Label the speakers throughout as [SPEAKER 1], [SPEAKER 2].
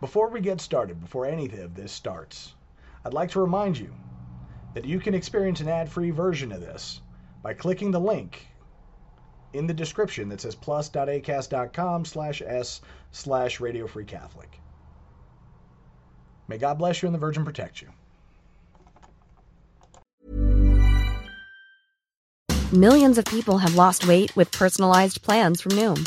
[SPEAKER 1] Before we get started, before any of this starts, I'd like to remind you that you can experience an ad-free version of this by clicking the link in the description that says plus.acast.com slash s slash radio free Catholic. May God bless you and the Virgin protect you.
[SPEAKER 2] Millions of people have lost weight with personalized plans from Noom,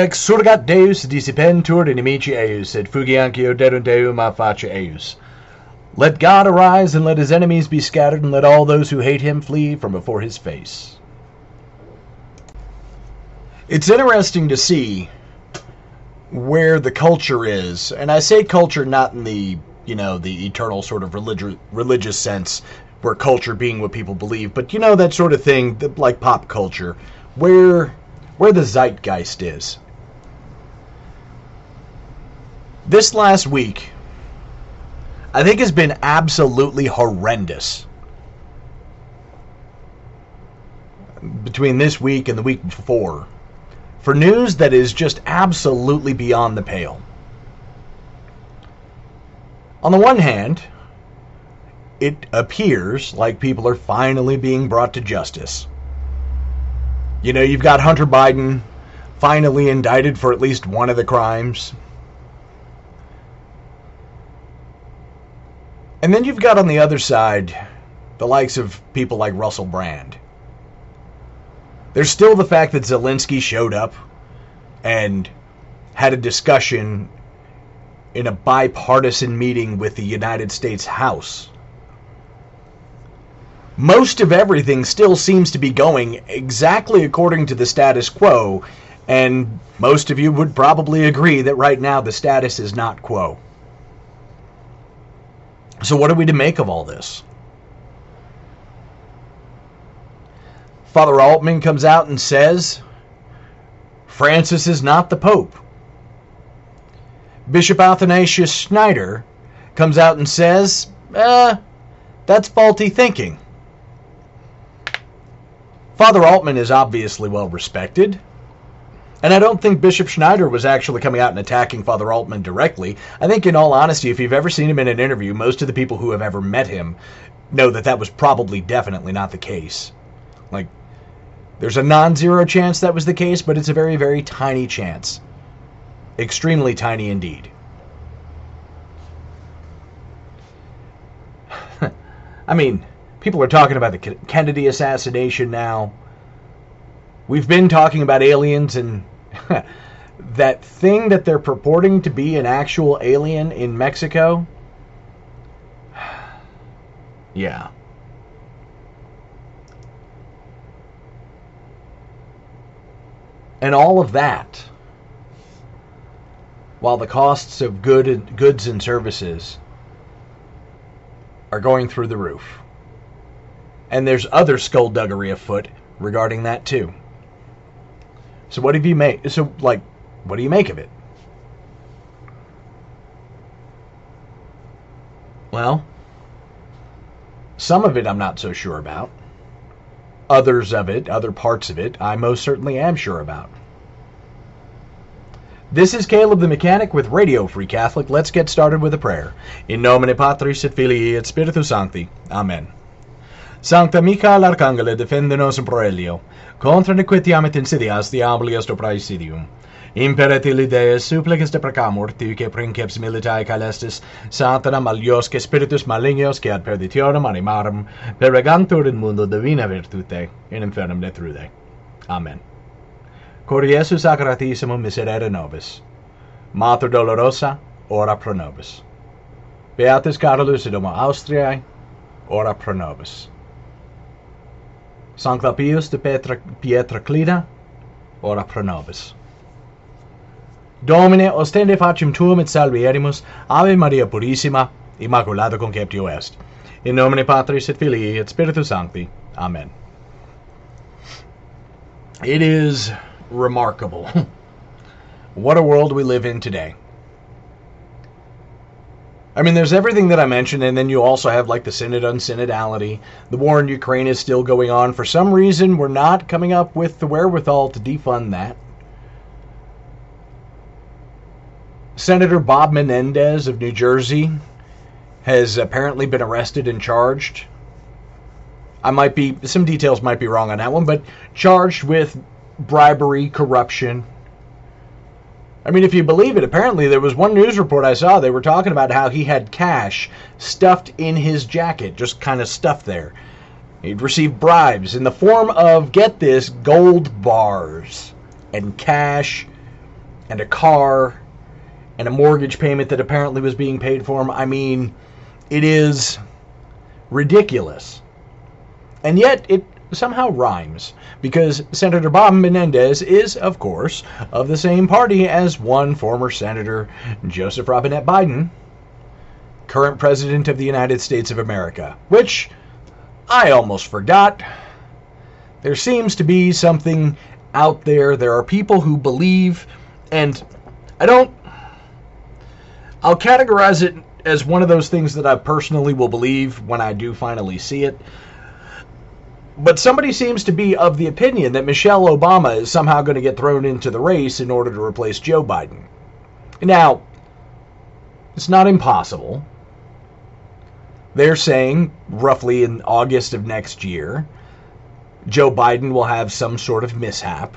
[SPEAKER 1] Exurgat Deus dissipentur inimici eius, et fugiancio derum Deum a face eius. Let God arise, and let his enemies be scattered, and let all those who hate him flee from before his face. It's interesting to see where the culture is, and I say culture not in the you know the eternal sort of religious religious sense, where culture being what people believe, but you know that sort of thing, like pop culture, where where the zeitgeist is. This last week, I think has been absolutely horrendous. Between this week and the week before, for news that is just absolutely beyond the pale. On the one hand, it appears like people are finally being brought to justice. You know, you've got Hunter Biden finally indicted for at least one of the crimes. And then you've got on the other side the likes of people like Russell Brand. There's still the fact that Zelensky showed up and had a discussion in a bipartisan meeting with the United States House. Most of everything still seems to be going exactly according to the status quo, and most of you would probably agree that right now the status is not quo. So, what are we to make of all this? Father Altman comes out and says Francis is not the Pope. Bishop Athanasius Schneider comes out and says, eh, that's faulty thinking. Father Altman is obviously well respected. And I don't think Bishop Schneider was actually coming out and attacking Father Altman directly. I think, in all honesty, if you've ever seen him in an interview, most of the people who have ever met him know that that was probably definitely not the case. Like, there's a non zero chance that was the case, but it's a very, very tiny chance. Extremely tiny indeed. I mean, people are talking about the Kennedy assassination now. We've been talking about aliens and that thing that they're purporting to be an actual alien in Mexico. yeah. And all of that while the costs of good goods and services are going through the roof. And there's other skullduggery afoot regarding that too. So what have you made? So like, what do you make of it? Well, some of it I'm not so sure about. Others of it, other parts of it, I most certainly am sure about. This is Caleb the Mechanic with Radio Free Catholic. Let's get started with a prayer. In nomine Patris et Filii et Spiritus Sancti. Amen. Sancta Michael Arcangele defende nos in proelio, contra nequetiam et insidias diabolias do praesidium. Imperati lidees supplices deprecamur, tique princeps militae calestis, satana maliosque spiritus malignos que ad perditionem animarum, peregantur in mundo divina virtute, in infernum detrude. Amen. Cor Iesu sacratissimum miserere nobis. Mater dolorosa, ora pro nobis. Beatus Carolus in Austria, ora pro nobis. Sancta Pius de Petra, Pietra Clida, ora pro nobis. Domine, ostende facem tuum et salvierimus, Ave Maria Purissima, Immaculata conceptio est. In nomine Patris et Filii et Spiritus Sancti. Amen. It is remarkable. what a world we live in today. I mean, there's everything that I mentioned, and then you also have like the synod on synodality. The war in Ukraine is still going on. For some reason, we're not coming up with the wherewithal to defund that. Senator Bob Menendez of New Jersey has apparently been arrested and charged. I might be, some details might be wrong on that one, but charged with bribery, corruption. I mean, if you believe it, apparently there was one news report I saw. They were talking about how he had cash stuffed in his jacket, just kind of stuffed there. He'd received bribes in the form of, get this, gold bars and cash and a car and a mortgage payment that apparently was being paid for him. I mean, it is ridiculous. And yet it somehow rhymes because Senator Bob Menendez is, of course, of the same party as one former Senator, Joseph Robinette Biden, current President of the United States of America, which I almost forgot. There seems to be something out there. There are people who believe, and I don't. I'll categorize it as one of those things that I personally will believe when I do finally see it. But somebody seems to be of the opinion that Michelle Obama is somehow going to get thrown into the race in order to replace Joe Biden. Now, it's not impossible. They're saying roughly in August of next year, Joe Biden will have some sort of mishap.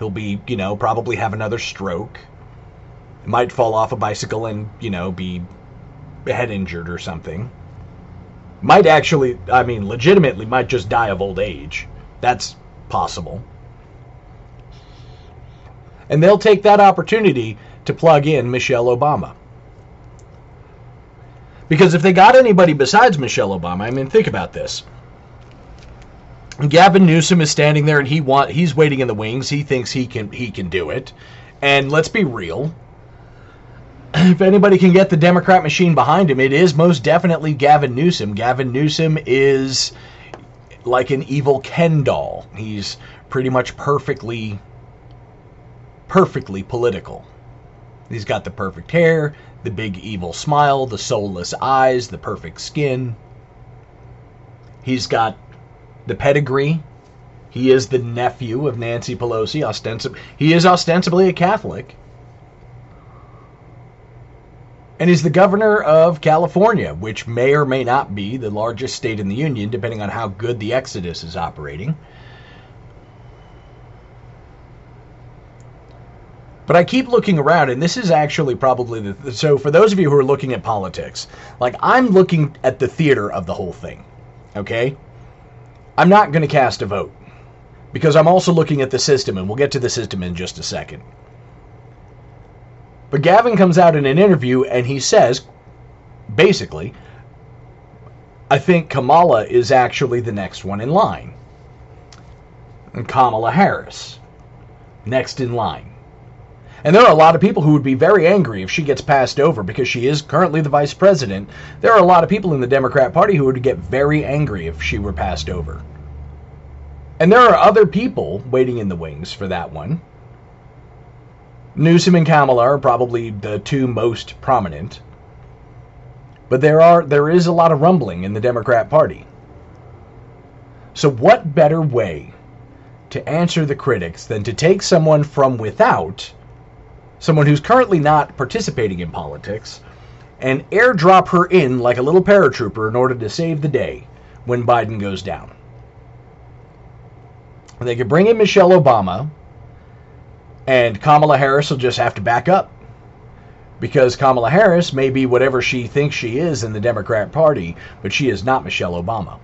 [SPEAKER 1] He'll be, you know, probably have another stroke. Might fall off a bicycle and, you know, be head injured or something might actually, I mean, legitimately might just die of old age. That's possible. And they'll take that opportunity to plug in Michelle Obama. Because if they got anybody besides Michelle Obama, I mean, think about this. Gavin Newsom is standing there and he want he's waiting in the wings. He thinks he can he can do it. And let's be real if anybody can get the Democrat machine behind him, it is most definitely Gavin Newsom. Gavin Newsom is like an evil Ken doll. He's pretty much perfectly, perfectly political. He's got the perfect hair, the big evil smile, the soulless eyes, the perfect skin. He's got the pedigree. He is the nephew of Nancy Pelosi. Ostensib- he is ostensibly a Catholic. And is the governor of California, which may or may not be the largest state in the union, depending on how good the Exodus is operating. But I keep looking around, and this is actually probably the. So, for those of you who are looking at politics, like I'm looking at the theater of the whole thing, okay? I'm not going to cast a vote because I'm also looking at the system, and we'll get to the system in just a second. But Gavin comes out in an interview and he says, basically, I think Kamala is actually the next one in line. And Kamala Harris, next in line. And there are a lot of people who would be very angry if she gets passed over because she is currently the vice president. There are a lot of people in the Democrat Party who would get very angry if she were passed over. And there are other people waiting in the wings for that one. Newsom and Kamala are probably the two most prominent. But there are there is a lot of rumbling in the Democrat Party. So what better way to answer the critics than to take someone from without someone who's currently not participating in politics, and airdrop her in like a little paratrooper in order to save the day when Biden goes down. They could bring in Michelle Obama, and Kamala Harris will just have to back up. Because Kamala Harris may be whatever she thinks she is in the Democrat Party, but she is not Michelle Obama.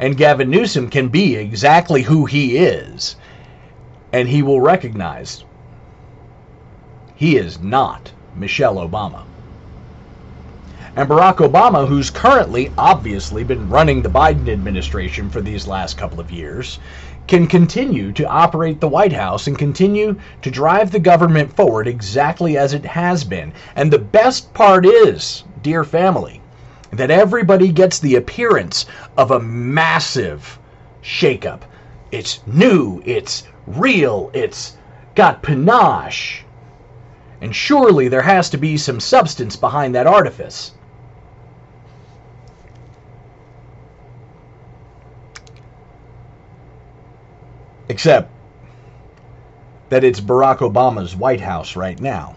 [SPEAKER 1] And Gavin Newsom can be exactly who he is, and he will recognize he is not Michelle Obama. And Barack Obama, who's currently obviously been running the Biden administration for these last couple of years, can continue to operate the White House and continue to drive the government forward exactly as it has been. And the best part is, dear family, that everybody gets the appearance of a massive shakeup. It's new, it's real, it's got panache. And surely there has to be some substance behind that artifice. Except that it's Barack Obama's White House right now.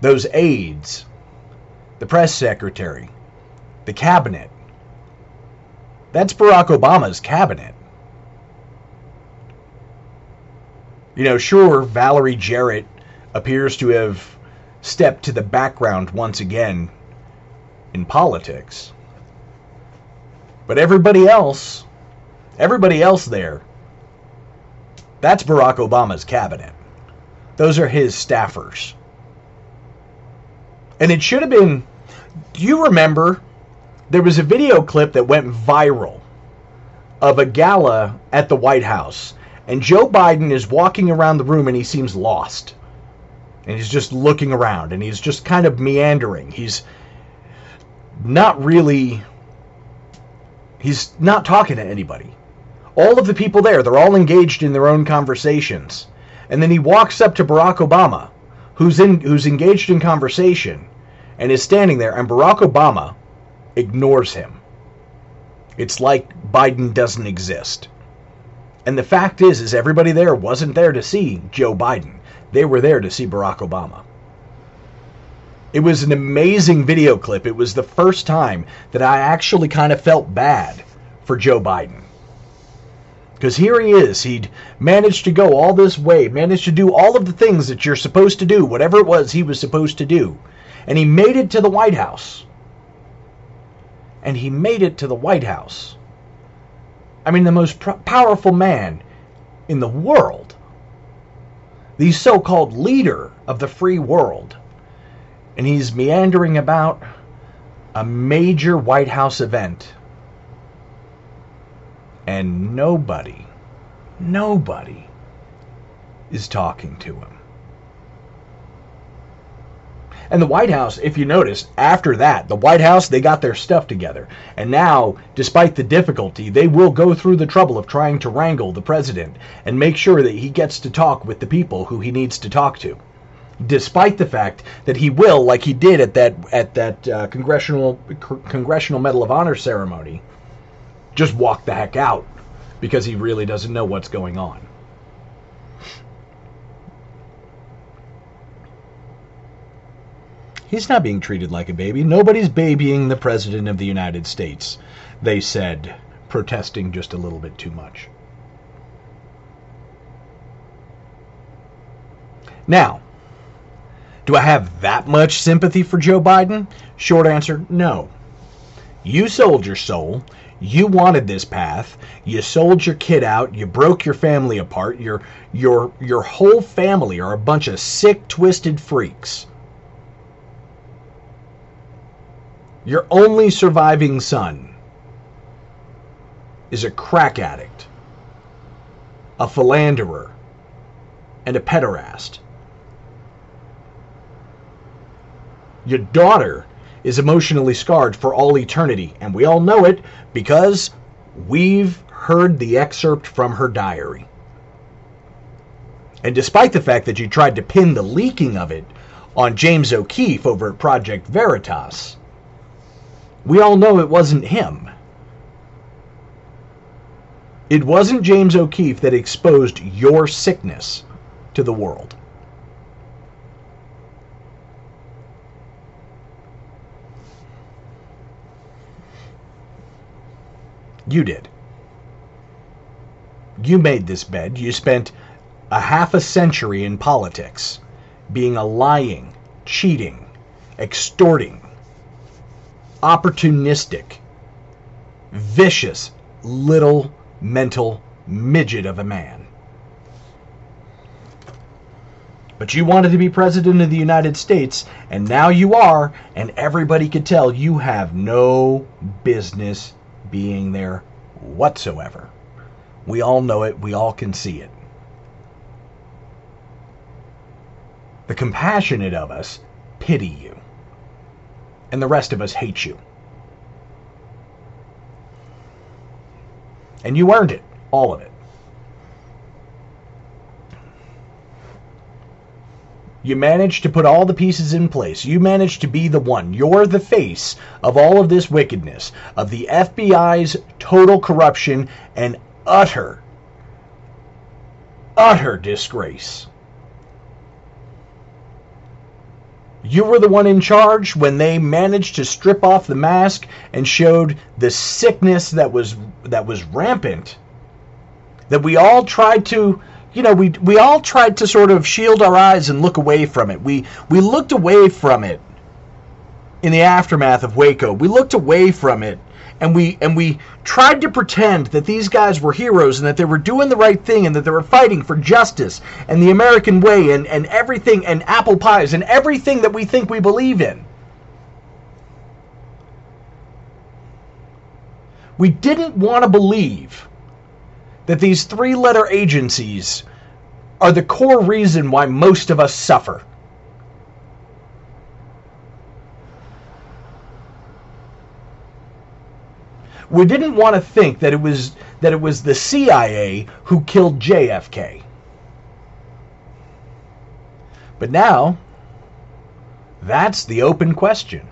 [SPEAKER 1] Those aides, the press secretary, the cabinet, that's Barack Obama's cabinet. You know, sure, Valerie Jarrett appears to have stepped to the background once again in politics. But everybody else, everybody else there, that's Barack Obama's cabinet. Those are his staffers. And it should have been. Do you remember? There was a video clip that went viral of a gala at the White House and Joe Biden is walking around the room and he seems lost. And he's just looking around and he's just kind of meandering. He's not really. He's not talking to anybody. All of the people there, they're all engaged in their own conversations. And then he walks up to Barack Obama, who's in who's engaged in conversation, and is standing there, and Barack Obama ignores him. It's like Biden doesn't exist. And the fact is, is everybody there wasn't there to see Joe Biden. They were there to see Barack Obama. It was an amazing video clip. It was the first time that I actually kind of felt bad for Joe Biden. Because here he is. He'd managed to go all this way, managed to do all of the things that you're supposed to do, whatever it was he was supposed to do. And he made it to the White House. And he made it to the White House I mean, the most powerful man in the world, the so called leader of the free world. And he's meandering about a major White House event. And nobody, nobody is talking to him. And the White House, if you notice, after that, the White House, they got their stuff together. And now, despite the difficulty, they will go through the trouble of trying to wrangle the president and make sure that he gets to talk with the people who he needs to talk to. Despite the fact that he will, like he did at that at that uh, congressional congressional Medal of Honor ceremony, just walk the heck out because he really doesn't know what's going on. He's not being treated like a baby. Nobody's babying the President of the United States, they said, protesting just a little bit too much. Now, do I have that much sympathy for Joe Biden? Short answer no. You sold your soul. You wanted this path. You sold your kid out. You broke your family apart. Your your your whole family are a bunch of sick, twisted freaks. Your only surviving son is a crack addict, a philanderer, and a pederast. Your daughter is emotionally scarred for all eternity, and we all know it because we've heard the excerpt from her diary. And despite the fact that you tried to pin the leaking of it on James O'Keefe over at Project Veritas, we all know it wasn't him. It wasn't James O'Keefe that exposed your sickness to the world. You did. You made this bed. You spent a half a century in politics being a lying, cheating, extorting, opportunistic, vicious little mental midget of a man. But you wanted to be president of the United States, and now you are, and everybody could tell you have no business being there whatsoever. We all know it, we all can see it. The compassionate of us pity you and the rest of us hate you. And you earned it, all of it. You managed to put all the pieces in place. You managed to be the one. You're the face of all of this wickedness, of the FBI's total corruption and utter, utter disgrace. You were the one in charge when they managed to strip off the mask and showed the sickness that was that was rampant. That we all tried to, you know, we we all tried to sort of shield our eyes and look away from it. We we looked away from it in the aftermath of Waco. We looked away from it and we and we tried to pretend that these guys were heroes and that they were doing the right thing and that they were fighting for justice and the American way and, and everything and apple pies and everything that we think we believe in. We didn't want to believe that these three letter agencies are the core reason why most of us suffer. we didn't want to think that it was that it was the CIA who killed JFK. But now that's the open question.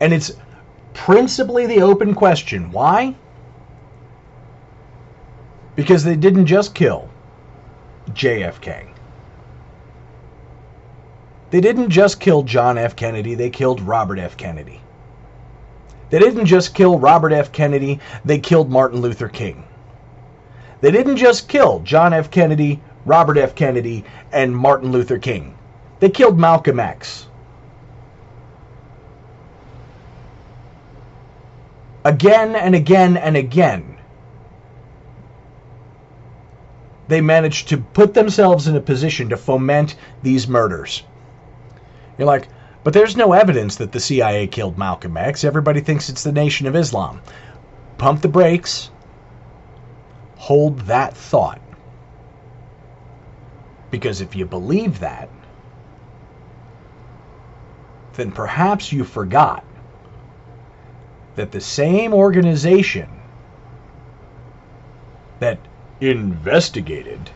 [SPEAKER 1] And it's principally the open question. Why? Because they didn't just kill JFK. They didn't just kill John F. Kennedy, they killed Robert F. Kennedy. They didn't just kill Robert F. Kennedy, they killed Martin Luther King. They didn't just kill John F. Kennedy, Robert F. Kennedy, and Martin Luther King. They killed Malcolm X. Again and again and again, they managed to put themselves in a position to foment these murders. You're like, but there's no evidence that the CIA killed Malcolm X. Everybody thinks it's the Nation of Islam. Pump the brakes. Hold that thought. Because if you believe that, then perhaps you forgot that the same organization that investigated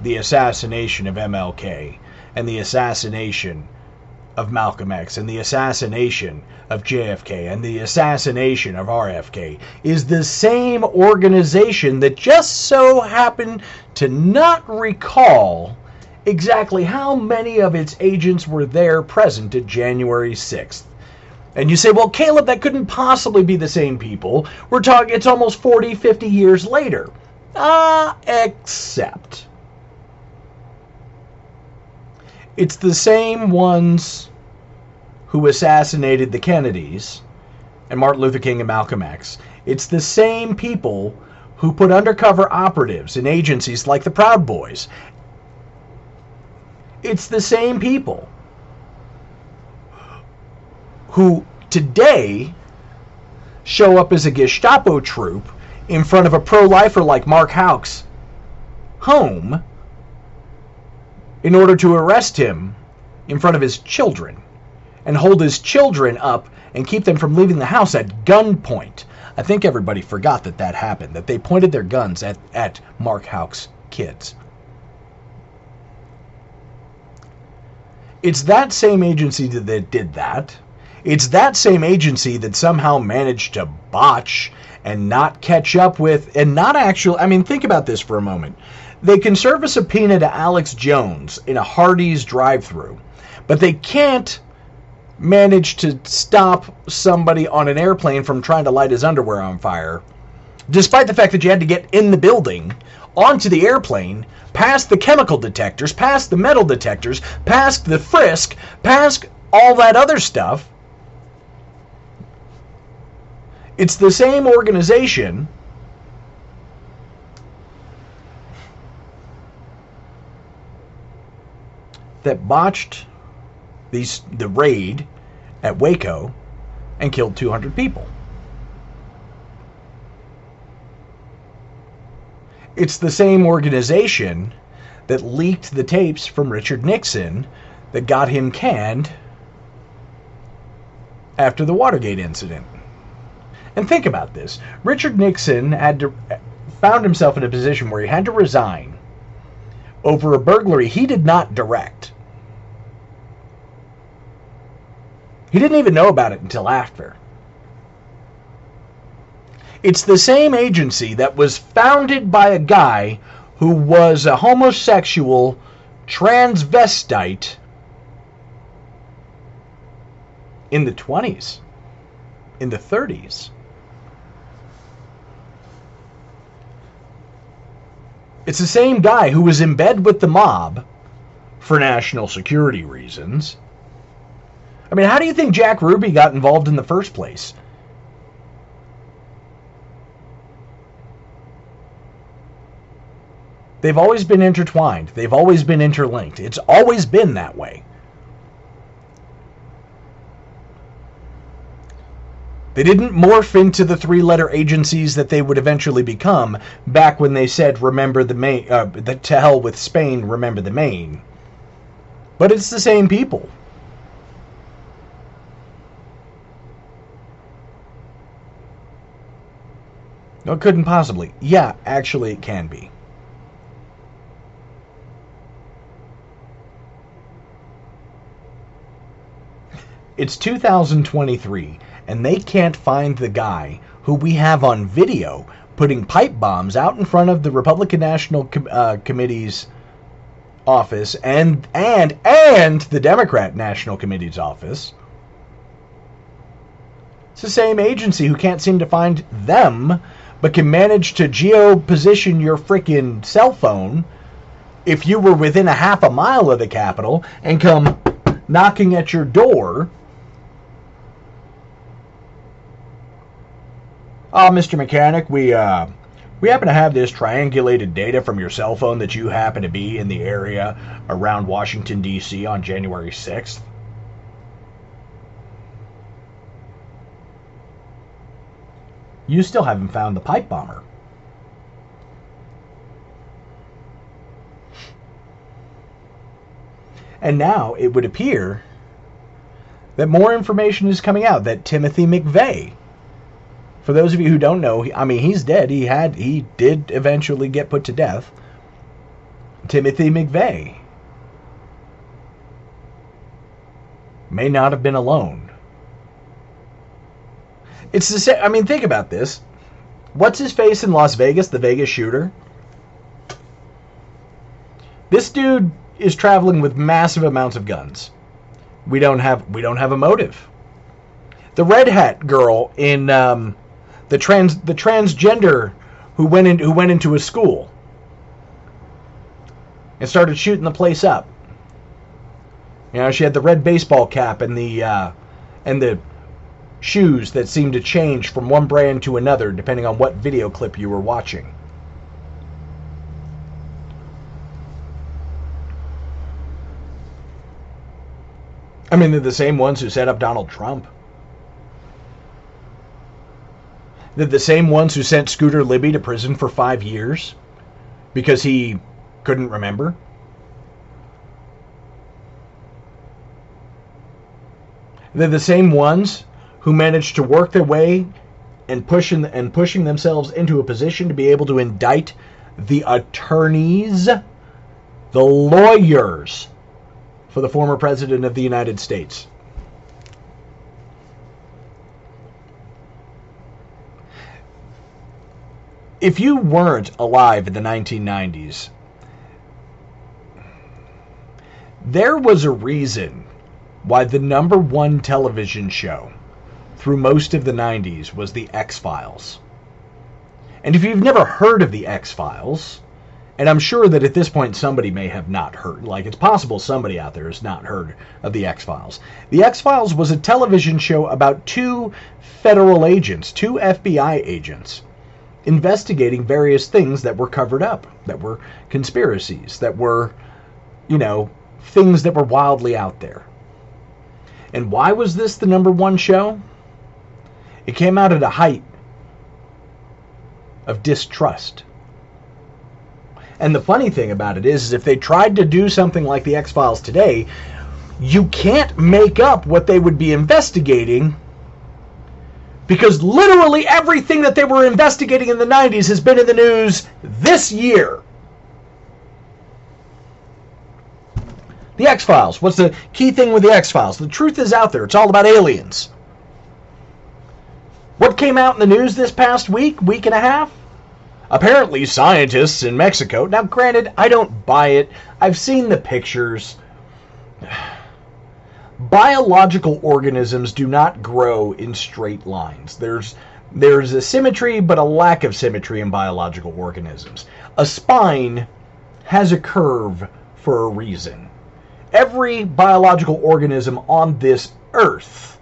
[SPEAKER 1] the assassination of MLK and the assassination of Malcolm X and the assassination of JFK and the assassination of RFK is the same organization that just so happened to not recall exactly how many of its agents were there present at January 6th. And you say, well, Caleb, that couldn't possibly be the same people. We're talking, it's almost 40, 50 years later. Ah, except. It's the same ones who assassinated the Kennedys and Martin Luther King and Malcolm X. It's the same people who put undercover operatives in agencies like the Proud Boys. It's the same people who today show up as a Gestapo troop in front of a pro lifer like Mark Houck's home in order to arrest him in front of his children and hold his children up and keep them from leaving the house at gunpoint. I think everybody forgot that that happened, that they pointed their guns at, at Mark Houck's kids. It's that same agency that did that. It's that same agency that somehow managed to botch and not catch up with, and not actually, I mean, think about this for a moment. They can serve a subpoena to Alex Jones in a Hardee's drive through, but they can't manage to stop somebody on an airplane from trying to light his underwear on fire, despite the fact that you had to get in the building, onto the airplane, past the chemical detectors, past the metal detectors, past the frisk, past all that other stuff. It's the same organization that botched these the raid at Waco and killed 200 people. It's the same organization that leaked the tapes from Richard Nixon that got him canned after the Watergate incident. And think about this. Richard Nixon had to found himself in a position where he had to resign over a burglary he did not direct. He didn't even know about it until after. It's the same agency that was founded by a guy who was a homosexual transvestite in the 20s, in the 30s. It's the same guy who was in bed with the mob for national security reasons. I mean, how do you think Jack Ruby got involved in the first place? They've always been intertwined. They've always been interlinked. It's always been that way. They didn't morph into the three letter agencies that they would eventually become back when they said, remember the Maine, uh, the, to hell with Spain, remember the Maine. But it's the same people. No, it couldn't possibly. Yeah, actually, it can be. It's 2023, and they can't find the guy who we have on video putting pipe bombs out in front of the Republican National Com- uh, Committee's office and and and the Democrat National Committee's office. It's the same agency who can't seem to find them, but can manage to geo position your freaking cell phone if you were within a half a mile of the Capitol and come knocking at your door Uh, Mr. Mechanic, we uh, we happen to have this triangulated data from your cell phone that you happen to be in the area around Washington D.C. on January 6th. You still haven't found the pipe bomber. And now it would appear that more information is coming out that Timothy McVeigh for those of you who don't know, I mean he's dead. He had he did eventually get put to death. Timothy McVeigh may not have been alone. It's the same. I mean, think about this. What's his face in Las Vegas, the Vegas shooter? This dude is traveling with massive amounts of guns. We don't have we don't have a motive. The red hat girl in um, the trans the transgender who went in who went into a school and started shooting the place up. You know, she had the red baseball cap and the uh, and the shoes that seemed to change from one brand to another depending on what video clip you were watching. I mean, they're the same ones who set up Donald Trump. They're the same ones who sent Scooter Libby to prison for five years because he couldn't remember. They're the same ones who managed to work their way and pushing and pushing themselves into a position to be able to indict the attorneys, the lawyers for the former president of the United States. If you weren't alive in the 1990s, there was a reason why the number one television show through most of the 90s was The X Files. And if you've never heard of The X Files, and I'm sure that at this point somebody may have not heard, like it's possible somebody out there has not heard of The X Files. The X Files was a television show about two federal agents, two FBI agents, investigating various things that were covered up, that were conspiracies, that were, you know, things that were wildly out there. And why was this the number one show? It came out at a height of distrust. And the funny thing about it is, is if they tried to do something like the X Files today, you can't make up what they would be investigating because literally everything that they were investigating in the 90s has been in the news this year. The X Files. What's the key thing with the X Files? The truth is out there. It's all about aliens. What came out in the news this past week, week and a half? Apparently, scientists in Mexico. Now, granted, I don't buy it. I've seen the pictures. Biological organisms do not grow in straight lines. There's there's a symmetry, but a lack of symmetry in biological organisms. A spine has a curve for a reason. Every biological organism on this earth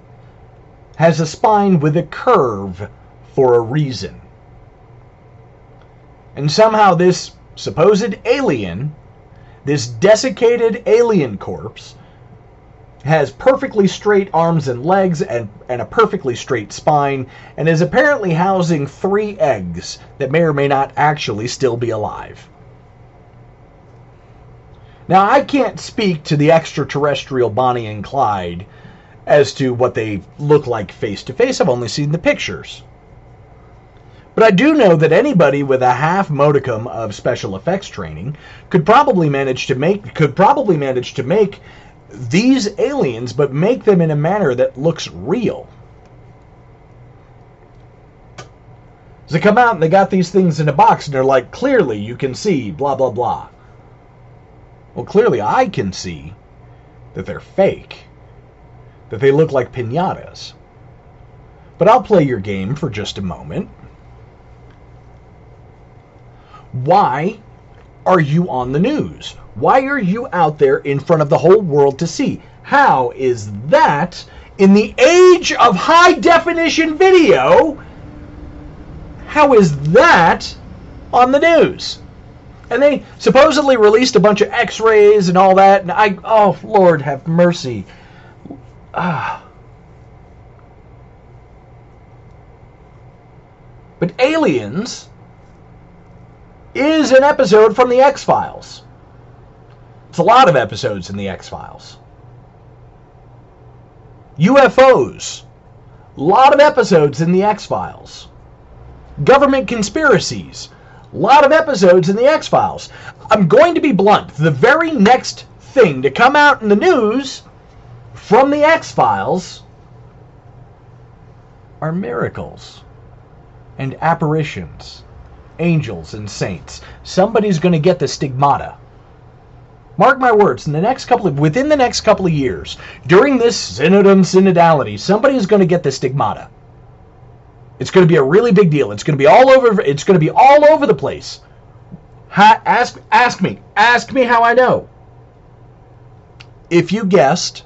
[SPEAKER 1] has a spine with a curve for a reason. And somehow this supposed alien, this desiccated alien corpse, has perfectly straight arms and legs and, and a perfectly straight spine, and is apparently housing three eggs that may or may not actually still be alive. Now, I can't speak to the extraterrestrial Bonnie and Clyde as to what they look like face to face. I've only seen the pictures. But I do know that anybody with a half modicum of special effects training could probably manage to make could probably manage to make these aliens, but make them in a manner that looks real. So they come out and they got these things in a box and they're like, clearly you can see blah blah blah. Well, clearly I can see that they're fake, that they look like pinatas. But I'll play your game for just a moment. Why are you on the news? Why are you out there in front of the whole world to see? How is that in the age of high definition video? How is that on the news? And they supposedly released a bunch of x-rays and all that and I oh lord have mercy. Ah. But aliens is an episode from the X Files. It's a lot of episodes in the X Files. UFOs. A lot of episodes in the X Files. Government conspiracies. A lot of episodes in the X Files. I'm going to be blunt. The very next thing to come out in the news from the X Files are miracles and apparitions, angels and saints. Somebody's going to get the stigmata. Mark my words, in the next couple of within the next couple of years, during this synodum synodality, somebody is going to get the stigmata. It's going to be a really big deal. It's going to be all over it's going to be all over the place. Ha, ask ask me. Ask me how I know. If you guessed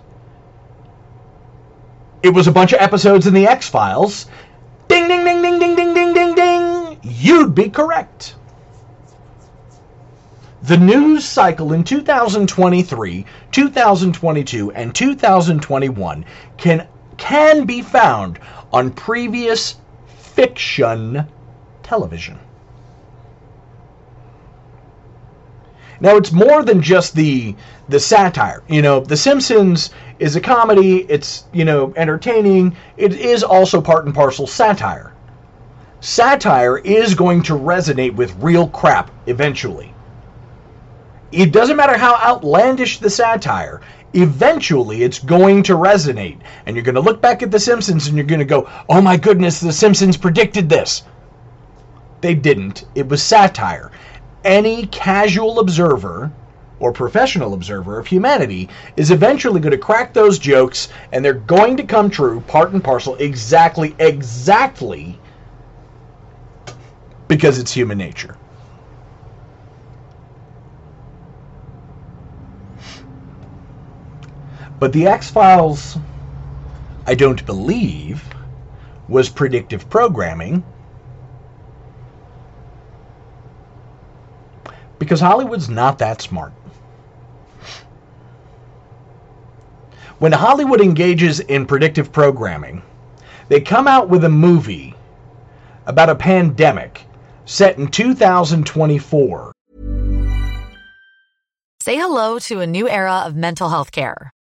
[SPEAKER 1] it was a bunch of episodes in the X-Files, ding ding ding ding ding ding ding ding ding, you'd be correct. The news cycle in 2023, 2022, and 2021 can can be found on previous fiction television. Now it's more than just the the satire. You know, The Simpsons is a comedy, it's, you know, entertaining. It is also part and parcel satire. Satire is going to resonate with real crap eventually. It doesn't matter how outlandish the satire, eventually it's going to resonate. And you're going to look back at The Simpsons and you're going to go, oh my goodness, The Simpsons predicted this. They didn't. It was satire. Any casual observer or professional observer of humanity is eventually going to crack those jokes and they're going to come true, part and parcel, exactly, exactly because it's human nature. But the X Files, I don't believe, was predictive programming. Because Hollywood's not that smart. When Hollywood engages in predictive programming, they come out with a movie about a pandemic set in 2024.
[SPEAKER 3] Say hello to a new era of mental health care.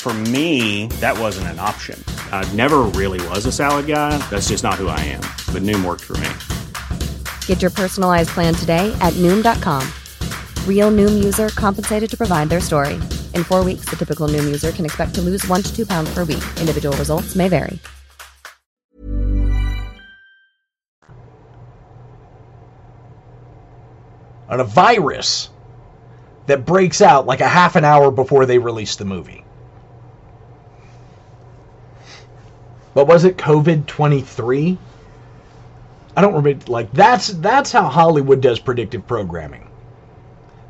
[SPEAKER 4] For me, that wasn't an option. I never really was a salad guy. That's just not who I am. But Noom worked for me.
[SPEAKER 2] Get your personalized plan today at Noom.com. Real Noom user compensated to provide their story. In four weeks, the typical Noom user can expect to lose one to two pounds per week. Individual results may vary.
[SPEAKER 1] On a virus that breaks out like a half an hour before they release the movie. What was it? COVID 23? I don't remember like that's that's how Hollywood does predictive programming.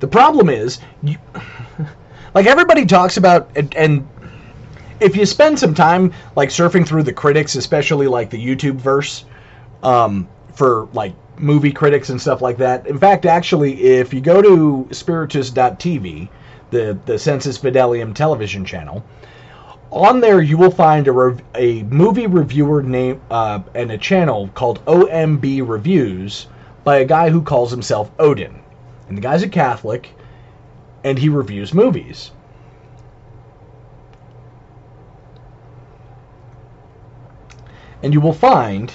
[SPEAKER 1] The problem is you, like everybody talks about and, and if you spend some time like surfing through the critics, especially like the YouTube verse, um, for like movie critics and stuff like that. In fact, actually, if you go to Spiritus.tv, the the Sensus Fidelium television channel, on there you will find a, rev- a movie reviewer name uh, and a channel called OMB Reviews by a guy who calls himself Odin, and the guy's a Catholic, and he reviews movies. And you will find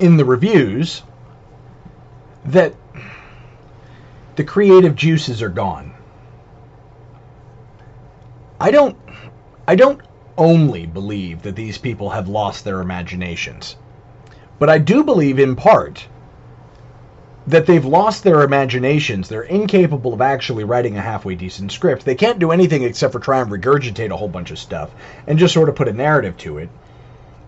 [SPEAKER 1] in the reviews that the creative juices are gone. I don't I don't only believe that these people have lost their imaginations. But I do believe in part that they've lost their imaginations. They're incapable of actually writing a halfway decent script. They can't do anything except for try and regurgitate a whole bunch of stuff and just sort of put a narrative to it.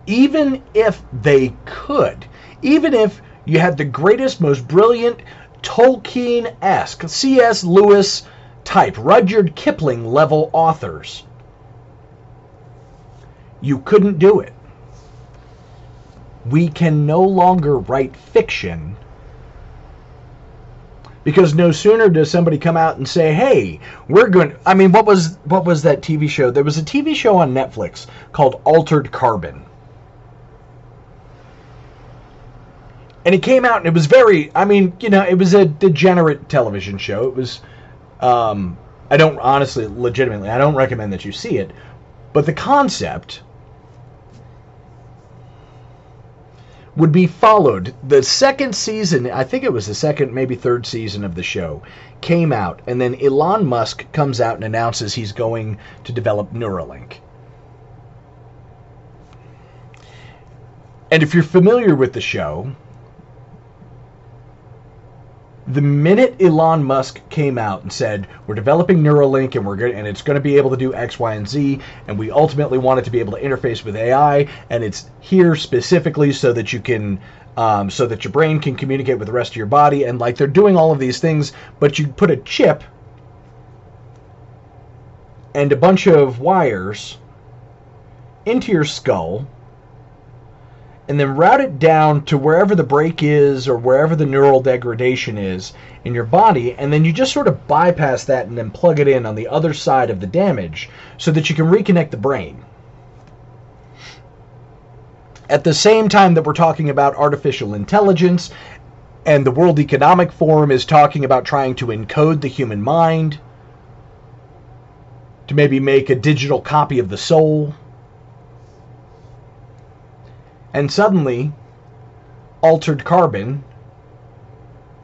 [SPEAKER 1] Even if they could, even if you had the greatest, most brilliant Tolkien esque, C.S. Lewis type, Rudyard Kipling level authors. You couldn't do it. We can no longer write fiction because no sooner does somebody come out and say, "Hey, we're going." I mean, what was what was that TV show? There was a TV show on Netflix called Altered Carbon. and it came out and it was very i mean you know it was a degenerate television show it was um, i don't honestly legitimately i don't recommend that you see it but the concept would be followed. The second season i think it was the second maybe third season of the show came out and then elon musk comes out and announces he's going to develop neuralink. And if you're familiar with the show the minute Elon Musk came out and said we're developing Neuralink and we're going and it's going to be able to do X, Y, and Z, and we ultimately want it to be able to interface with AI, and it's here specifically so that you can. Um, so that your brain can communicate with the rest of your body, and like they're doing all of these things, but you put a chip and a bunch of wires into your skull, and then route it down to wherever the break is or wherever the neural degradation is in your body, and then you just sort of bypass that and then plug it in on the other side of the damage so that you can reconnect the brain. At the same time that we're talking about artificial intelligence, and the World Economic Forum is talking about trying to encode the human mind to maybe make a digital copy of the soul. And suddenly, altered carbon,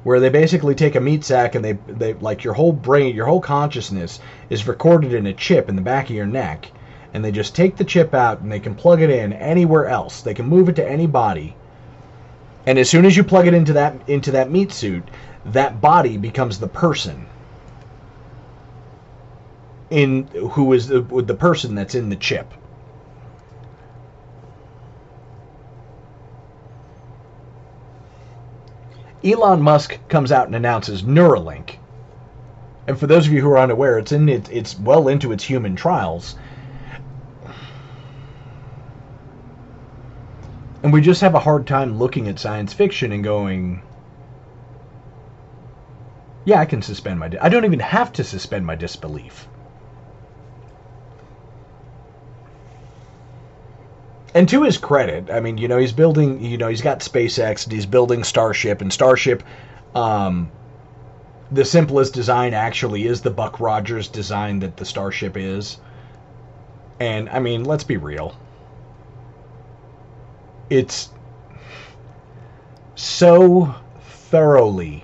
[SPEAKER 1] where they basically take a meat sack and they, they like your whole brain, your whole consciousness is recorded in a chip in the back of your neck, and they just take the chip out and they can plug it in anywhere else. They can move it to any body. And as soon as you plug it into that into that meat suit, that body becomes the person in who is the, the person that's in the chip. Elon Musk comes out and announces Neuralink. And for those of you who are unaware, it's in it, it's well into its human trials. And we just have a hard time looking at science fiction and going, yeah, I can suspend my. Di- I don't even have to suspend my disbelief. And to his credit, I mean, you know, he's building, you know, he's got SpaceX and he's building Starship, and Starship, um, the simplest design actually is the Buck Rogers design that the Starship is. And I mean, let's be real. It's so thoroughly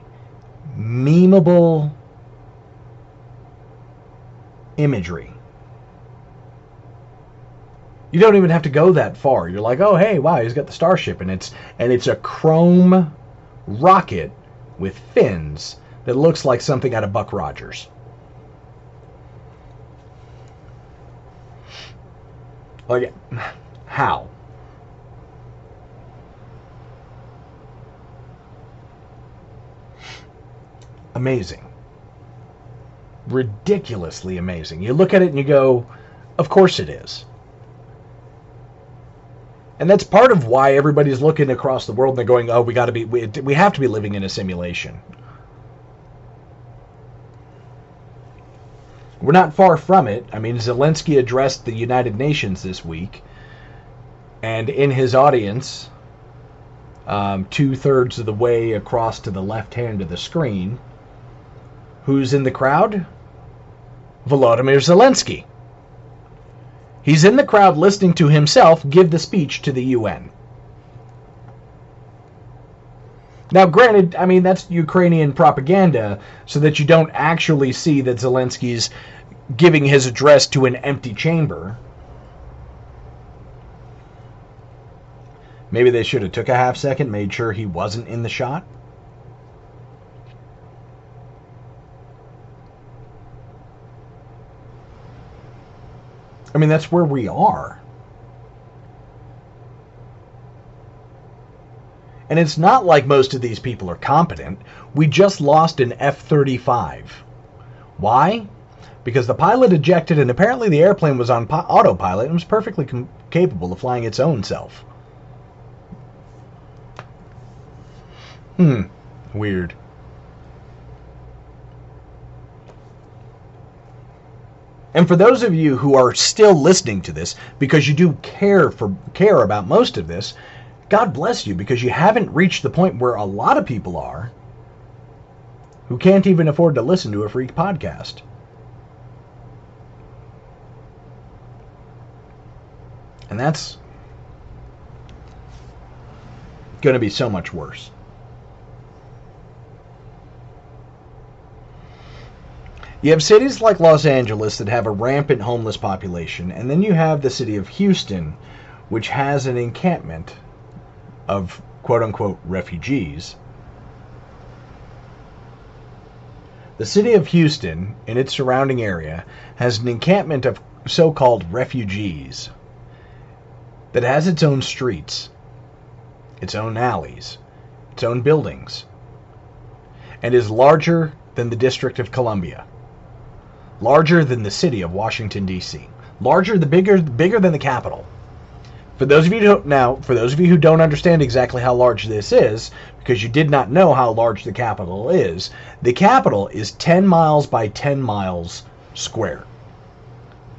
[SPEAKER 1] memeable imagery you don't even have to go that far. You're like, oh hey, wow, he's got the starship, and it's and it's a chrome rocket with fins that looks like something out of Buck Rogers. Like, how? Amazing. Ridiculously amazing. You look at it and you go, of course it is. And that's part of why everybody's looking across the world and they're going, "Oh, we got to be we, we have to be living in a simulation." We're not far from it. I mean, Zelensky addressed the United Nations this week, and in his audience, um, two thirds of the way across to the left hand of the screen, who's in the crowd? Volodymyr Zelensky. He's in the crowd listening to himself give the speech to the UN. Now, granted, I mean, that's Ukrainian propaganda so that you don't actually see that Zelensky's giving his address to an empty chamber. Maybe they should have took a half second, made sure he wasn't in the shot. I mean, that's where we are. And it's not like most of these people are competent. We just lost an F 35. Why? Because the pilot ejected, and apparently the airplane was on autopilot and was perfectly com- capable of flying its own self. Hmm. Weird. And for those of you who are still listening to this because you do care for care about most of this, God bless you because you haven't reached the point where a lot of people are who can't even afford to listen to a freak podcast. And that's going to be so much worse. You have cities like Los Angeles that have a rampant homeless population, and then you have the city of Houston, which has an encampment of quote unquote refugees. The city of Houston and its surrounding area has an encampment of so called refugees that has its own streets, its own alleys, its own buildings, and is larger than the District of Columbia larger than the city of Washington D.C., larger the bigger bigger than the capital. For those of you who now, for those of you who don't understand exactly how large this is, because you did not know how large the capital is, the capital is 10 miles by 10 miles square.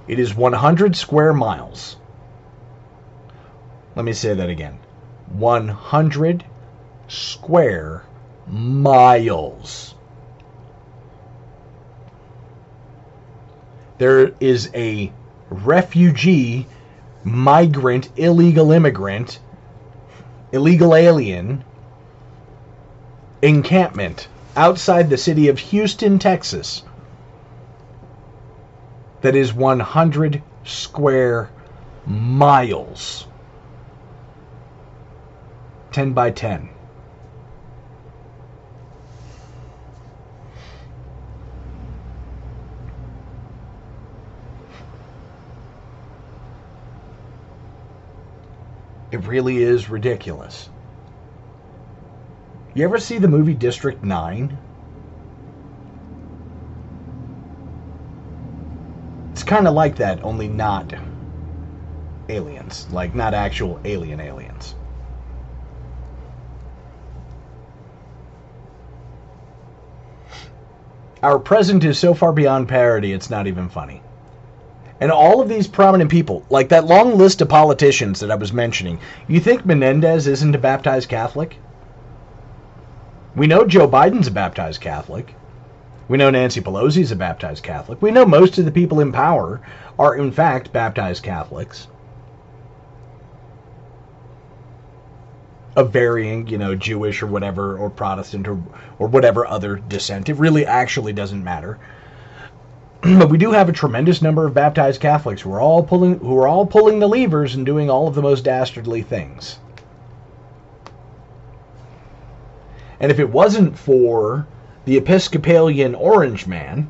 [SPEAKER 1] It is 100 square miles. Let me say that again. 100 square miles. There is a refugee, migrant, illegal immigrant, illegal alien encampment outside the city of Houston, Texas, that is 100 square miles. 10 by 10. It really is ridiculous. You ever see the movie District 9? It's kind of like that, only not aliens. Like, not actual alien aliens. Our present is so far beyond parody, it's not even funny. And all of these prominent people, like that long list of politicians that I was mentioning, you think Menendez isn't a baptized Catholic? We know Joe Biden's a baptized Catholic. We know Nancy Pelosi's a baptized Catholic. We know most of the people in power are, in fact, baptized Catholics. Of varying, you know, Jewish or whatever, or Protestant or, or whatever other descent. It really actually doesn't matter. but we do have a tremendous number of baptized Catholics who are all pulling who are all pulling the levers and doing all of the most dastardly things. And if it wasn't for the Episcopalian Orange Man,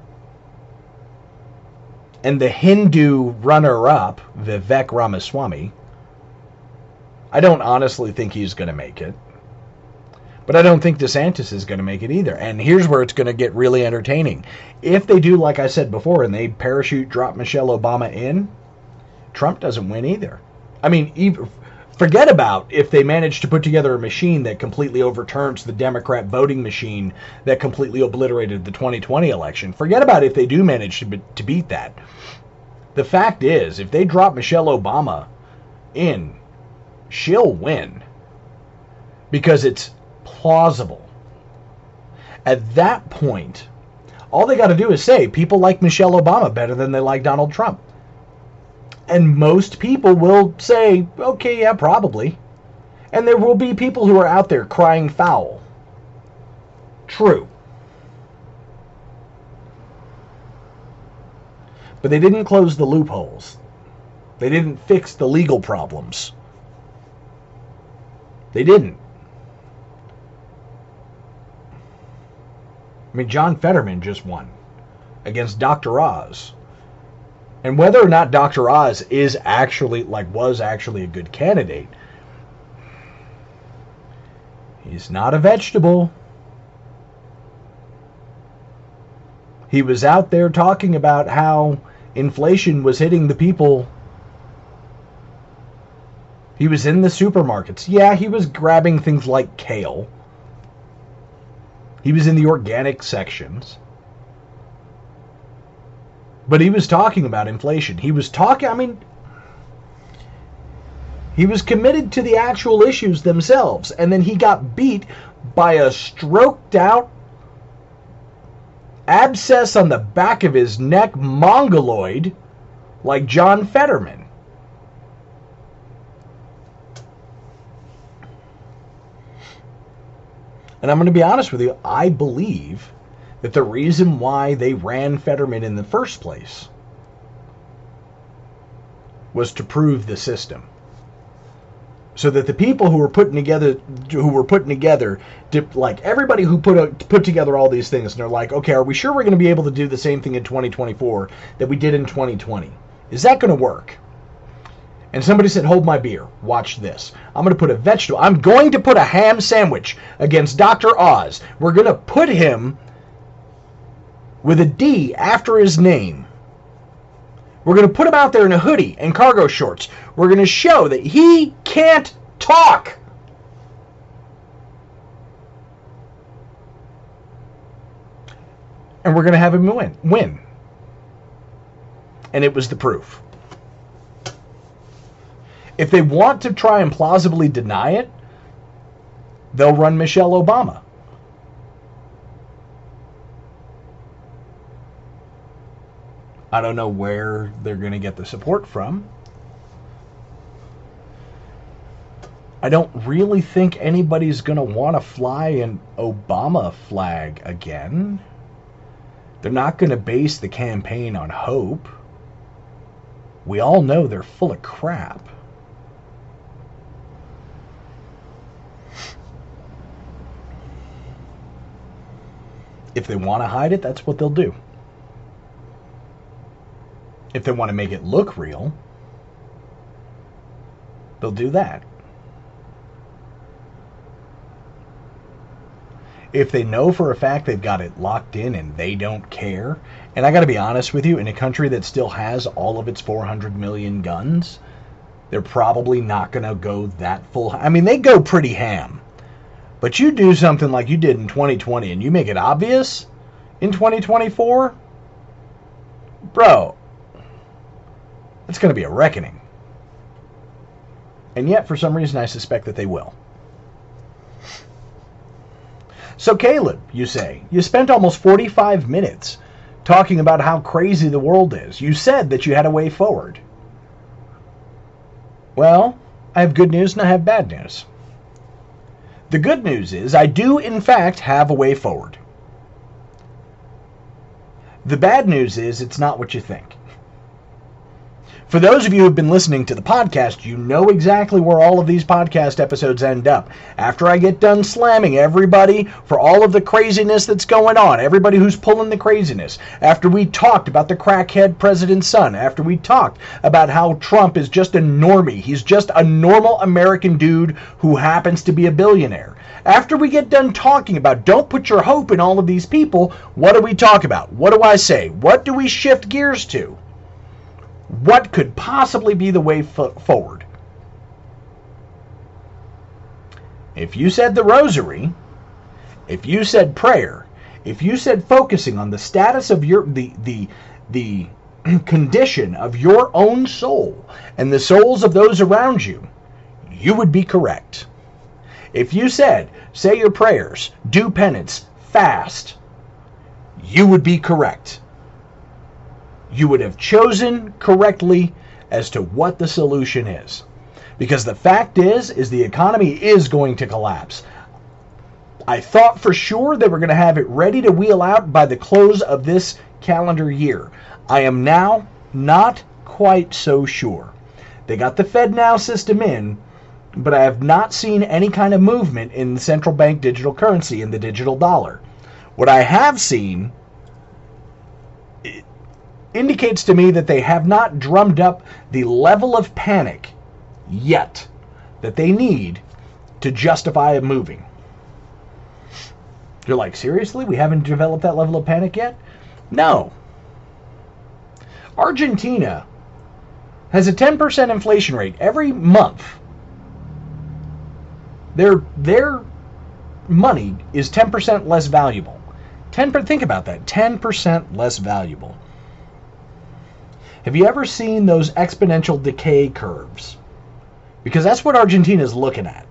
[SPEAKER 1] and the Hindu runner up, Vivek Ramaswamy, I don't honestly think he's going to make it. But I don't think DeSantis is going to make it either. And here's where it's going to get really entertaining. If they do, like I said before, and they parachute drop Michelle Obama in, Trump doesn't win either. I mean, even, forget about if they manage to put together a machine that completely overturns the Democrat voting machine that completely obliterated the 2020 election. Forget about if they do manage to, be, to beat that. The fact is, if they drop Michelle Obama in, she'll win because it's plausible. At that point, all they got to do is say people like Michelle Obama better than they like Donald Trump. And most people will say, okay, yeah, probably. And there will be people who are out there crying foul. True. But they didn't close the loopholes. They didn't fix the legal problems. They didn't. I mean, John Fetterman just won against Dr. Oz. And whether or not Dr. Oz is actually, like, was actually a good candidate, he's not a vegetable. He was out there talking about how inflation was hitting the people. He was in the supermarkets. Yeah, he was grabbing things like kale. He was in the organic sections. But he was talking about inflation. He was talking, I mean, he was committed to the actual issues themselves. And then he got beat by a stroked out abscess on the back of his neck mongoloid like John Fetterman. And I'm going to be honest with you, I believe that the reason why they ran Fetterman in the first place was to prove the system. So that the people who were putting together, who were putting together, like everybody who put a, put together all these things, and they're like, okay, are we sure we're going to be able to do the same thing in 2024 that we did in 2020? Is that going to work? And somebody said, Hold my beer. Watch this. I'm going to put a vegetable. I'm going to put a ham sandwich against Dr. Oz. We're going to put him with a D after his name. We're going to put him out there in a hoodie and cargo shorts. We're going to show that he can't talk. And we're going to have him win. Win. And it was the proof. If they want to try and plausibly deny it, they'll run Michelle Obama. I don't know where they're going to get the support from. I don't really think anybody's going to want to fly an Obama flag again. They're not going to base the campaign on hope. We all know they're full of crap. If they want to hide it, that's what they'll do. If they want to make it look real, they'll do that. If they know for a fact they've got it locked in and they don't care, and I got to be honest with you, in a country that still has all of its 400 million guns, they're probably not going to go that full. I mean, they go pretty ham. But you do something like you did in 2020 and you make it obvious in 2024, bro, it's going to be a reckoning. And yet, for some reason, I suspect that they will. So, Caleb, you say, you spent almost 45 minutes talking about how crazy the world is. You said that you had a way forward. Well, I have good news and I have bad news. The good news is I do, in fact, have a way forward. The bad news is it's not what you think. For those of you who've been listening to the podcast, you know exactly where all of these podcast episodes end up. After I get done slamming everybody for all of the craziness that's going on, everybody who's pulling the craziness, after we talked about the crackhead president's son, after we talked about how Trump is just a normie, he's just a normal American dude who happens to be a billionaire. After we get done talking about don't put your hope in all of these people, what do we talk about? What do I say? What do we shift gears to? What could possibly be the way forward? If you said the rosary, if you said prayer, if you said focusing on the status of your the the the condition of your own soul and the souls of those around you, you would be correct. If you said, say your prayers, do penance, fast, you would be correct you would have chosen correctly as to what the solution is. Because the fact is, is the economy is going to collapse. I thought for sure they were going to have it ready to wheel out by the close of this calendar year. I am now not quite so sure. They got the Fed Now system in, but I have not seen any kind of movement in the central bank digital currency in the digital dollar. What I have seen indicates to me that they have not drummed up the level of panic yet that they need to justify moving. You're like, seriously? We haven't developed that level of panic yet? No. Argentina has a 10% inflation rate every month. Their their money is 10% less valuable. 10 think about that. 10% less valuable. Have you ever seen those exponential decay curves? Because that's what Argentina is looking at.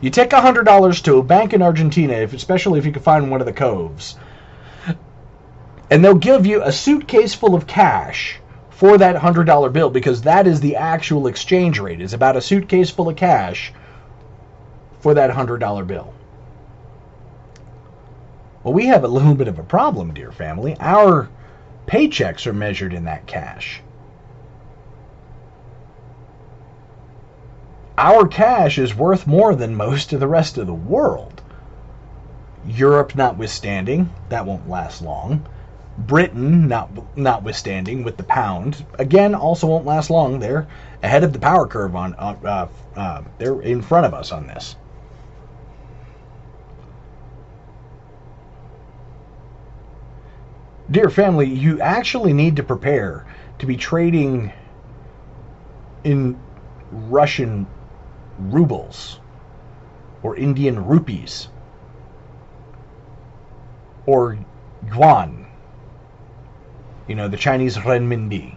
[SPEAKER 1] You take $100 to a bank in Argentina, if, especially if you can find one of the coves, and they'll give you a suitcase full of cash for that $100 bill because that is the actual exchange rate. It's about a suitcase full of cash for that $100 bill. Well, we have a little bit of a problem, dear family. Our Paychecks are measured in that cash. Our cash is worth more than most of the rest of the world. Europe notwithstanding, that won't last long. Britain not, notwithstanding with the pound, again also won't last long. They're ahead of the power curve on uh, uh, they're in front of us on this. Dear family, you actually need to prepare to be trading in Russian rubles or Indian rupees or yuan, you know, the Chinese renminbi.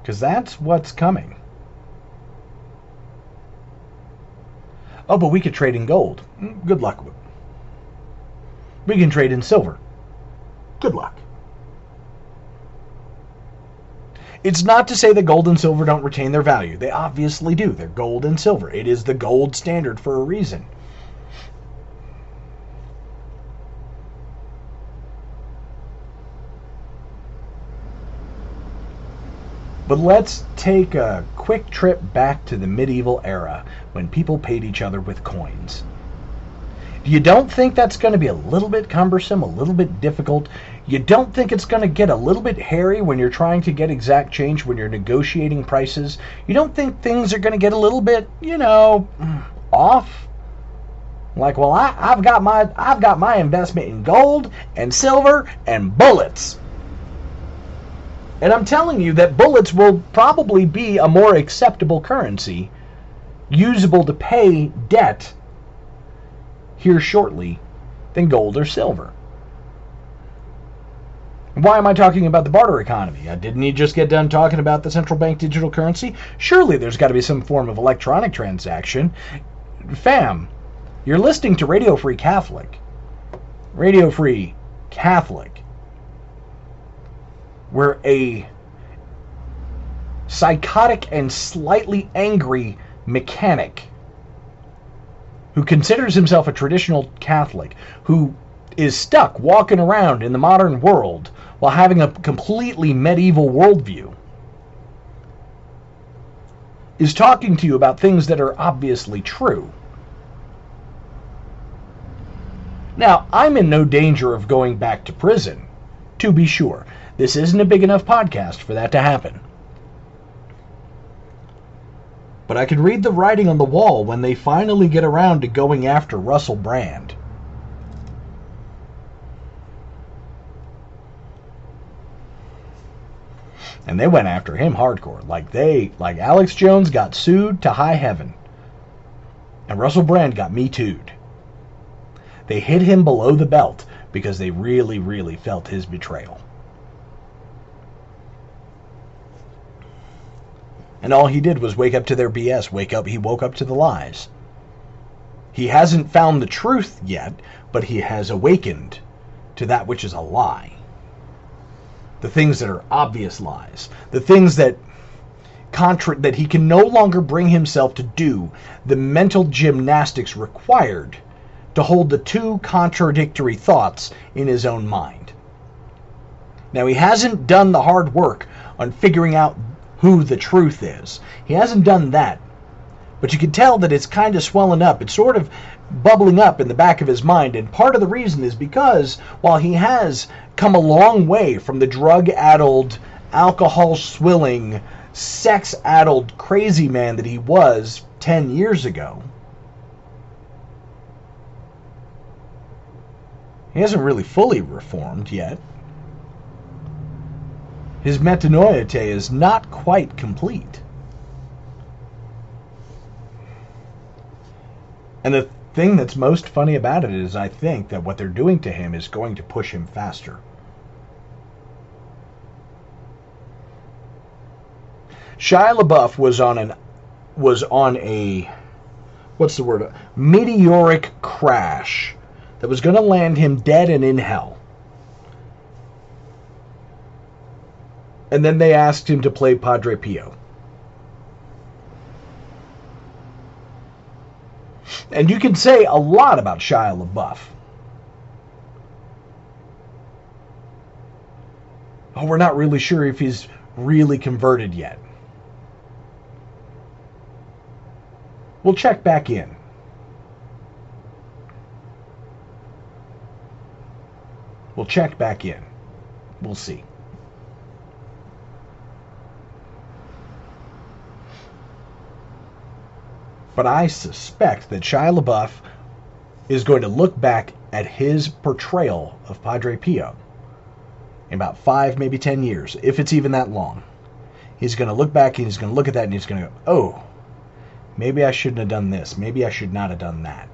[SPEAKER 1] Because that's what's coming. Oh, but we could trade in gold. Good luck. We can trade in silver. Good luck. It's not to say that gold and silver don't retain their value. They obviously do. They're gold and silver. It is the gold standard for a reason. But let's take a quick trip back to the medieval era when people paid each other with coins. You don't think that's going to be a little bit cumbersome, a little bit difficult? You don't think it's going to get a little bit hairy when you're trying to get exact change when you're negotiating prices? You don't think things are going to get a little bit, you know, off? Like, well, I, I've got my I've got my investment in gold and silver and bullets. And I'm telling you that bullets will probably be a more acceptable currency, usable to pay debt here shortly, than gold or silver. Why am I talking about the barter economy? Didn't he just get done talking about the central bank digital currency? Surely there's got to be some form of electronic transaction. Fam, you're listening to Radio Free Catholic. Radio Free Catholic where a psychotic and slightly angry mechanic who considers himself a traditional Catholic, who is stuck walking around in the modern world while having a completely medieval worldview is talking to you about things that are obviously true. Now, I'm in no danger of going back to prison, to be sure. This isn't a big enough podcast for that to happen. But I can read the writing on the wall when they finally get around to going after Russell Brand. And they went after him hardcore. Like they like Alex Jones got sued to high heaven. And Russell Brand got me too'd. They hit him below the belt because they really, really felt his betrayal. And all he did was wake up to their BS. Wake up, he woke up to the lies. He hasn't found the truth yet, but he has awakened to that which is a lie. The things that are obvious lies. The things that contra- that he can no longer bring himself to do the mental gymnastics required to hold the two contradictory thoughts in his own mind. Now, he hasn't done the hard work on figuring out who the truth is. He hasn't done that. But you can tell that it's kind of swelling up. It's sort of bubbling up in the back of his mind. And part of the reason is because while he has come a long way from the drug addled, alcohol swilling, sex addled crazy man that he was 10 years ago, he hasn't really fully reformed yet his metanoia is not quite complete. And the thing that's most funny about it is I think that what they're doing to him is going to push him faster. Shia LaBeouf was on an was on a what's the word meteoric crash that was going to land him dead and in hell. And then they asked him to play Padre Pio. And you can say a lot about Shia LaBeouf. Oh, we're not really sure if he's really converted yet. We'll check back in. We'll check back in. We'll see. But I suspect that Shia LaBeouf is going to look back at his portrayal of Padre Pio in about five, maybe ten years, if it's even that long. He's going to look back and he's going to look at that and he's going to go, oh, maybe I shouldn't have done this. Maybe I should not have done that.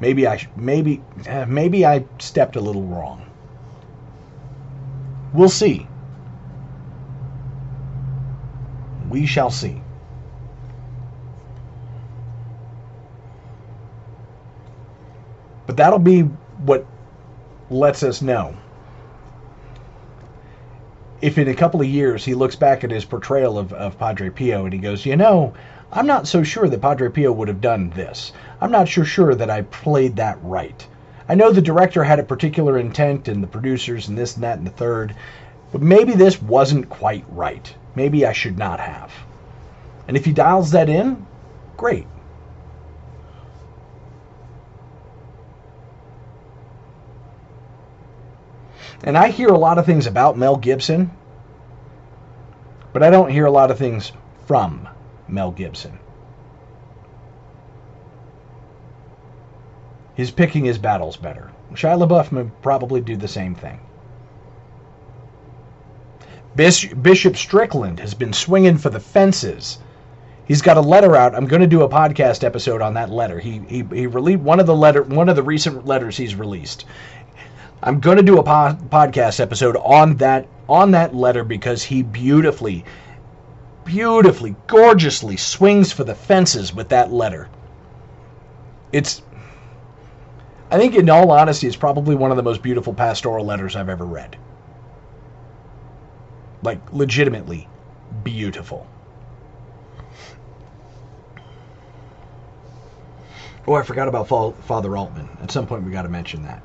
[SPEAKER 1] Maybe I maybe eh, maybe I stepped a little wrong. We'll see. We shall see. But that'll be what lets us know. If in a couple of years he looks back at his portrayal of, of Padre Pio and he goes, you know, I'm not so sure that Padre Pio would have done this. I'm not so sure that I played that right. I know the director had a particular intent and the producers and this and that and the third, but maybe this wasn't quite right. Maybe I should not have. And if he dials that in, great. And I hear a lot of things about Mel Gibson, but I don't hear a lot of things from Mel Gibson. He's picking his battles better. Shia LaBeouf would probably do the same thing. Bishop Strickland has been swinging for the fences. He's got a letter out. I'm going to do a podcast episode on that letter. He he he released one of the letter one of the recent letters he's released. I'm going to do a po- podcast episode on that on that letter because he beautifully beautifully gorgeously swings for the fences with that letter. It's I think in all honesty it's probably one of the most beautiful pastoral letters I've ever read. Like legitimately beautiful. Oh, I forgot about Father Altman. At some point, we got to mention that.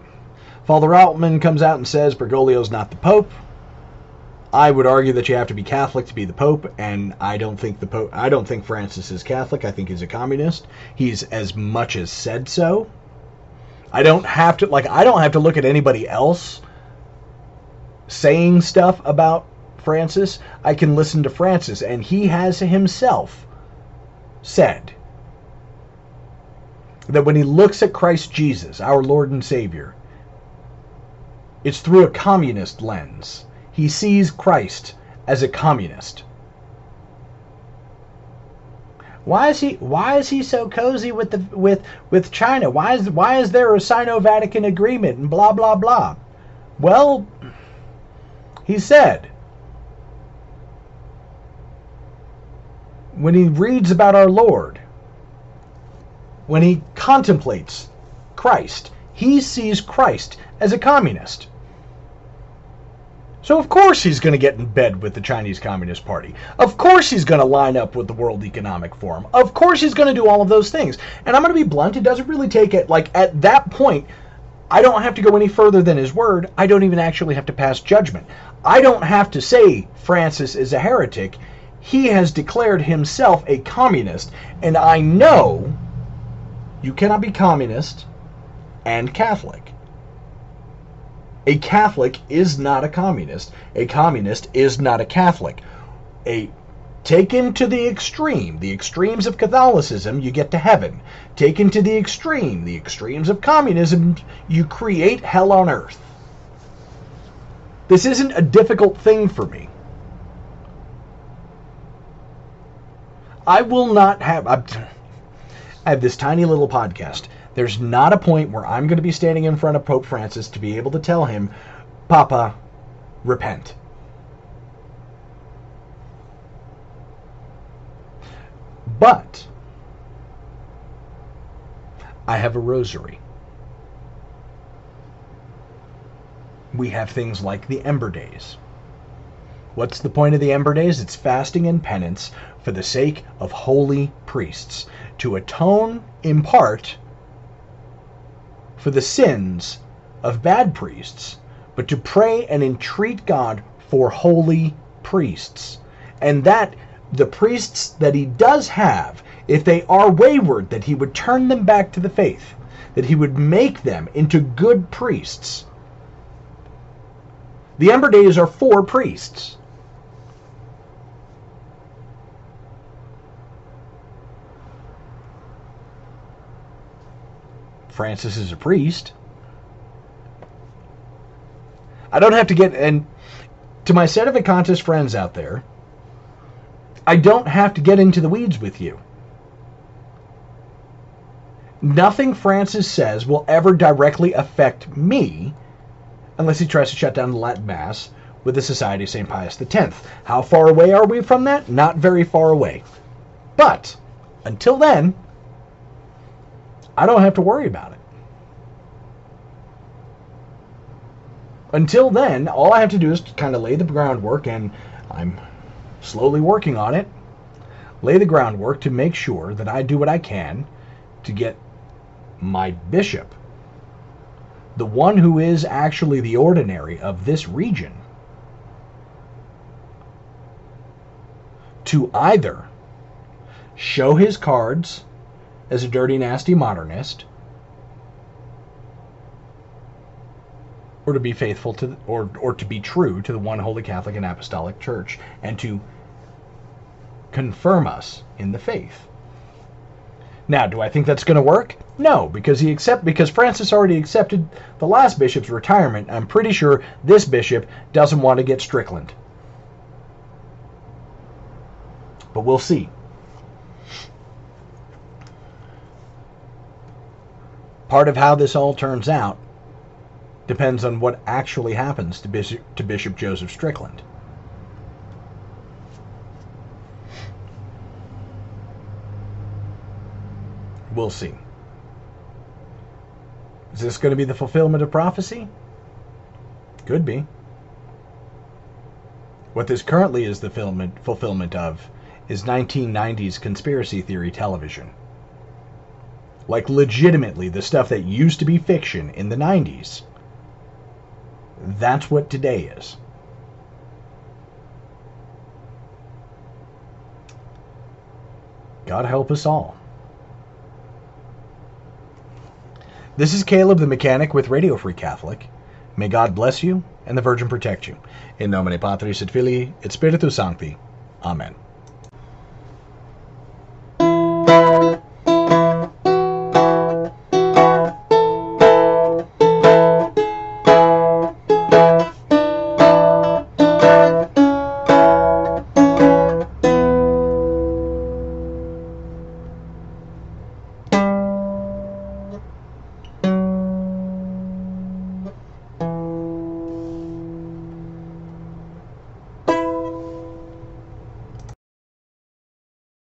[SPEAKER 1] Father Altman comes out and says Bergoglio's not the Pope. I would argue that you have to be Catholic to be the Pope, and I don't think the Pope. I don't think Francis is Catholic. I think he's a communist. He's as much as said so. I don't have to like. I don't have to look at anybody else saying stuff about Francis. I can listen to Francis, and he has himself said that when he looks at Christ Jesus, our Lord and Savior, it's through a communist lens. He sees Christ as a communist. Why is he why is he so cozy with the with with China? Why is why is there a Sino-Vatican agreement and blah blah blah? Well, he said when he reads about our Lord, when he contemplates Christ, he sees Christ as a communist. So of course he's going to get in bed with the Chinese Communist Party. Of course he's going to line up with the World Economic Forum. Of course he's going to do all of those things. And I'm going to be blunt, it doesn't really take it like at that point I don't have to go any further than his word. I don't even actually have to pass judgment. I don't have to say Francis is a heretic. He has declared himself a communist, and I know you cannot be communist and Catholic. A Catholic is not a communist. A communist is not a Catholic. A taken to the extreme, the extremes of Catholicism, you get to heaven. Taken to the extreme, the extremes of communism, you create hell on earth. This isn't a difficult thing for me. I will not have. I have this tiny little podcast. There's not a point where I'm going to be standing in front of Pope Francis to be able to tell him, Papa, repent. But I have a rosary. We have things like the Ember Days. What's the point of the Ember Days? It's fasting and penance for the sake of holy priests to atone in part for the sins of bad priests, but to pray and entreat God for holy priests. And that the priests that he does have, if they are wayward, that he would turn them back to the faith, that he would make them into good priests. The Ember Days are for priests. Francis is a priest. I don't have to get and to my set of Sedevacantists friends out there, I don't have to get into the weeds with you. Nothing Francis says will ever directly affect me unless he tries to shut down the Latin Mass with the Society of St. Pius X. How far away are we from that? Not very far away. But until then, I don't have to worry about it. Until then, all I have to do is kind of lay the groundwork, and I'm slowly working on it. Lay the groundwork to make sure that I do what I can to get my bishop, the one who is actually the ordinary of this region, to either show his cards as a dirty, nasty modernist, or to be faithful to, or, or to be true to the one holy Catholic and Apostolic Church, and to confirm us in the faith. Now, do I think that's going to work? No, because he accept because Francis already accepted the last bishop's retirement. I'm pretty sure this bishop doesn't want to get Strickland. But we'll see. Part of how this all turns out depends on what actually happens to Bishop, to Bishop Joseph Strickland. We'll see. Is this going to be the fulfillment of prophecy? Could be. What this currently is the fulfillment, fulfillment of is 1990s conspiracy theory television. Like legitimately the stuff that used to be fiction in the 90s, that's what today is. God help us all. This is Caleb the Mechanic with Radio Free Catholic. May God bless you and the Virgin protect you. In nomine Patris et Filii et Spiritus Sancti. Amen.